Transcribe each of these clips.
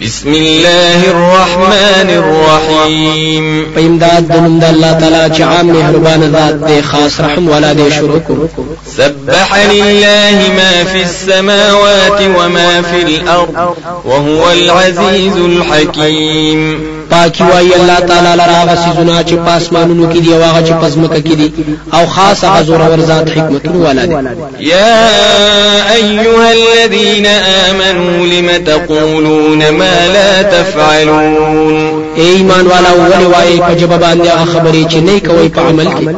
بسم الله الرحمن الرحيم. فإمداد دنم دا الله تعالى چې عام مهربان ذات دي خاص رحم ولا دي شروع سبح لله ما في السماوات وما في الأرض وهو العزيز الحكيم پاکی وای الله تعالی لرا هغه سيزونه چې پاسمانونو کې دي أو هغه چې پزمکه کې دي أو خاص هغه زور ور ذات حکمتونه والا يا ايها الذين آمنوا لم تقولون ما لا تفعلون؟ اے ایمان والا ولي وای په جواب باندې خبرې چې نه کوي په عمل کې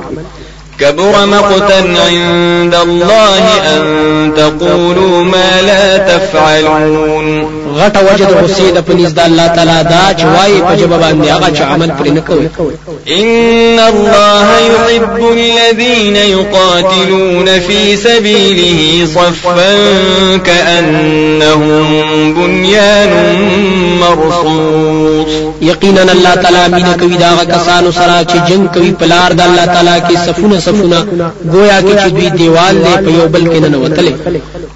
كبر مقتا عند الله أن تقولوا ما لا تفعلون. غټه وجه د غصې د پنيز د الله تعالی دا چې وایي په جواب باندې هغه چې عمل پرې نه کوي. ان الله يحب الذين يقاتلون في سبيله صفا كانهم بنيان مرصوص. یقینا الله تعالی مين کوي دا کسانو سره چې جنگ کوي پلار د الله تعالی کې صفونه صفونه گویا کې چې دوی دیوال دی په یو بل کې نه وتلې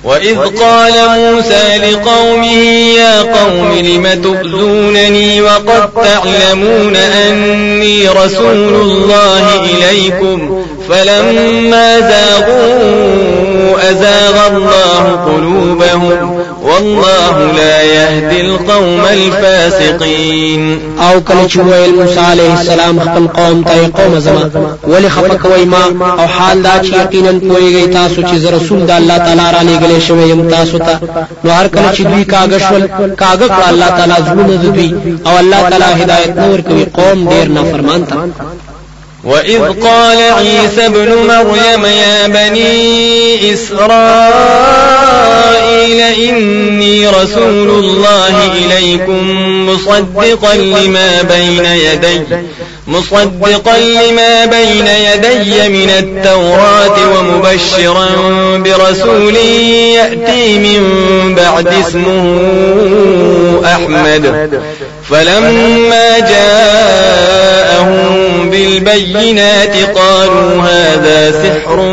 وإذ قال موسى لقومه يا قوم لم تؤذونني وقد تعلمون أني رسول الله إليكم فلما زاغوا أزاغ الله قلوبهم والله لا يهدي القوم الفاسقين. أو کله چې ویل عليه السلام خپل قوم ته قوم زما ولي خفقوي ما. أو حال دا چې یقینا پويږي تاسو چې رسول د الله تعالی را لګلې شوی يم تاسو ته نو هر کله چې دوی کاغشول کاغه الله تعالی زمونه دوی أو الله تعالی هدایت نور کوي قوم ډیر نافرمان ته وإذ قال عيسى ابن مريم يا بني إسرائيل إني رسول الله إليكم مصدقا لما بين يدي. مصدقا لما بين يدي من التوراة ومبشرا برسول يأتي من بعد اسمه أحمد. فلما جاءهم بالبينات قالوا هذا سحر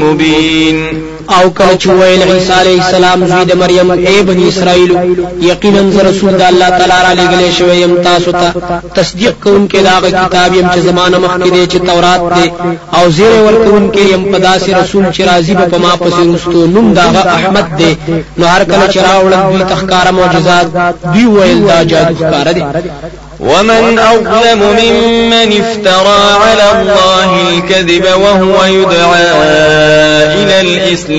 مبين. او کله چې ویل عیسی علی السلام زوی د مریم ای بنی اسرائیل یقینا ز رسول د الله تعالی را لګلې شوی يم تاسو ته تصدیق کوونکې دا کتاب يم چې زمانه مخکې دی چې تورات دی. او زیر ورکوونکې يم په داسې رسول چې راضي به په ما پسې رستو نوم داغه احمد دی. نو هر کله چې راوړل دوی تخکار معجزات دوی ویل دا جادو ښکار دی. ومن أظلم ممن افترى على الله الكذب وهو يدعى إلى الإسلام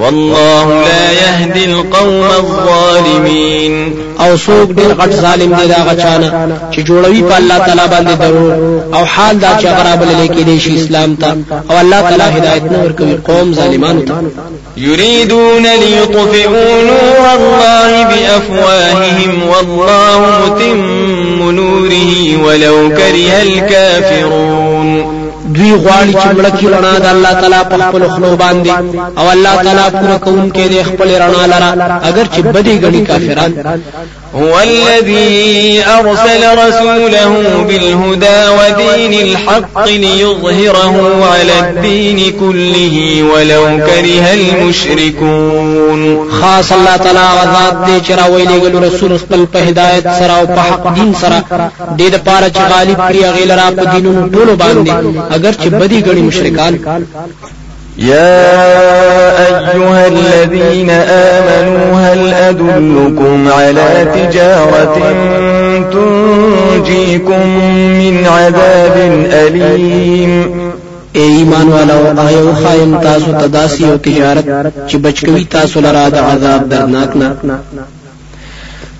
والله لا يهدي القوم الظالمين. أو څوک ډیر غټ ظالم دی دا غچانه چې جوړوي په الله تعالی باندې درو أو حال دا چې غراب لیکي دی اسلام ته أو الله تعالی هدایت نور کوي قوم ظالمانو ته يريدون ليطفئوا نور الله بأفواههم والله متم نوره ولو كره الكافرون. دوی غواړي چې مړه کې رڼا د الله تعالی په خپل خلو باندې او الله تعالی پوره کوونکی دی خپل رڼا لره. اگر چې بدی غني کافران هو الذي أرسل رسوله بالهدى ودين الحق ليظهره على الدين كله ولو كره المشركون. خاص الله تعالی غزاد دې چې راوي رسول خپل په هدایت سره أو په حق دین سره دې د پاره چې غالب کړی غیل را په دینونو ټولو باندې اگر چې بدی غړي مشرکان. يا أيها الذين آمنوا هل أدلكم على تجارة تنجيكم من عذاب أليم؟ اے ایمان والو آیو خایم تاسو تداسی أو تجارت چې بچکوي تاسو لرا د عذاب درناک نه.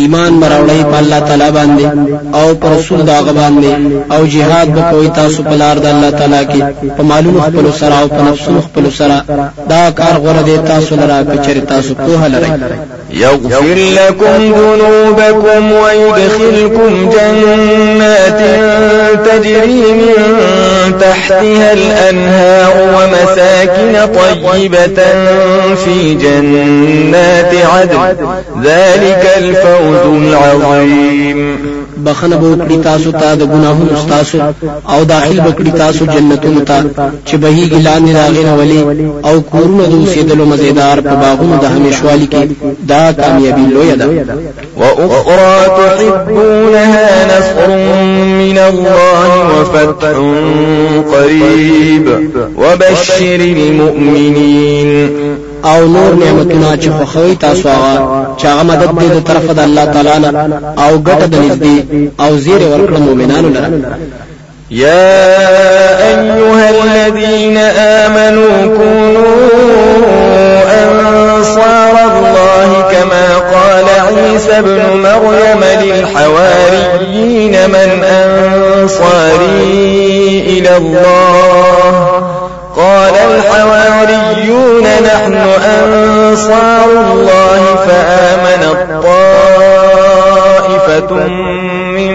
ایمان مراوړی په الله تعالی باندې أو پر رسول دا باندې أو jihad به کوي تاسو په لار د الله تعالی کې په مالونو خپل سره أو په نفسونو خپل سره دا کار غوړه دی تاسو لرا کچری تاسو په لرئ يغفر لكم ذنوبكم ويدخلكم جنات تجري من تحتها الأنهار ومساكن طيبة في جنات عدن۔ ذلك الفوز العظيم بخنه به کړی تاسو ته د ګناهونو تاسو او داخل بکړی تاسو جنتونو ته چې بهي ګلان راغنه ولي او کورونه د اوسېدلو مزیدار په باغونو د همیشوالي کې دا کامیابی لوی ده. واخرى تحبونها نصر من الله وفتح قريب. وبشر المؤمنين. أو نور نعمتونه چې خوښوي تاسو هغه چې هغه مدد دې د طرفه د الله تعالی نه أو ګټه د نږدې أو زیر ورکړه مؤمنانو لره يا أيها الذين آمنوا كونوا أنصار الله كما قال عيسى ابن مريم الله. قال الحواريون نحن أنصار الله فآمن الطائفة من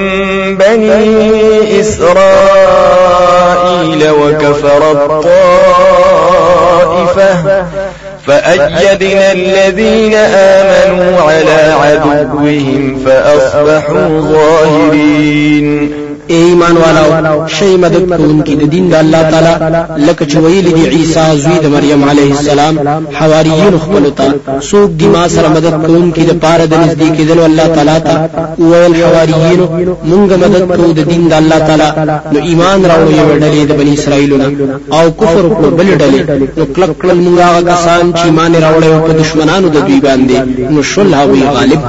بني إسرائيل وكفر الطائفة. فأيدنا الذين آمنوا على عدوهم فأصبحوا ظاهرين. اے ایمان والاو شی مدد کوونکی د دین د الله تعالی لکه چې ویل دی عیسی زوی د مریم علیه السلام حواریین خپل ته سوق دی ما سره مدد کوونکی د پاره د نزدیک کېدل الله تعالی ته ویل حواریین مونږ مدد کوو د دین د الله تعالی. نو ایمان راوړو یو ډلې د بنی اسرائیلونو او کفر کړو بل ډلې. نو کلک کلل مونږ هغه کسان چې ایمان راوړل په دشمنانو د دوی باندې نو شل هغوی غالب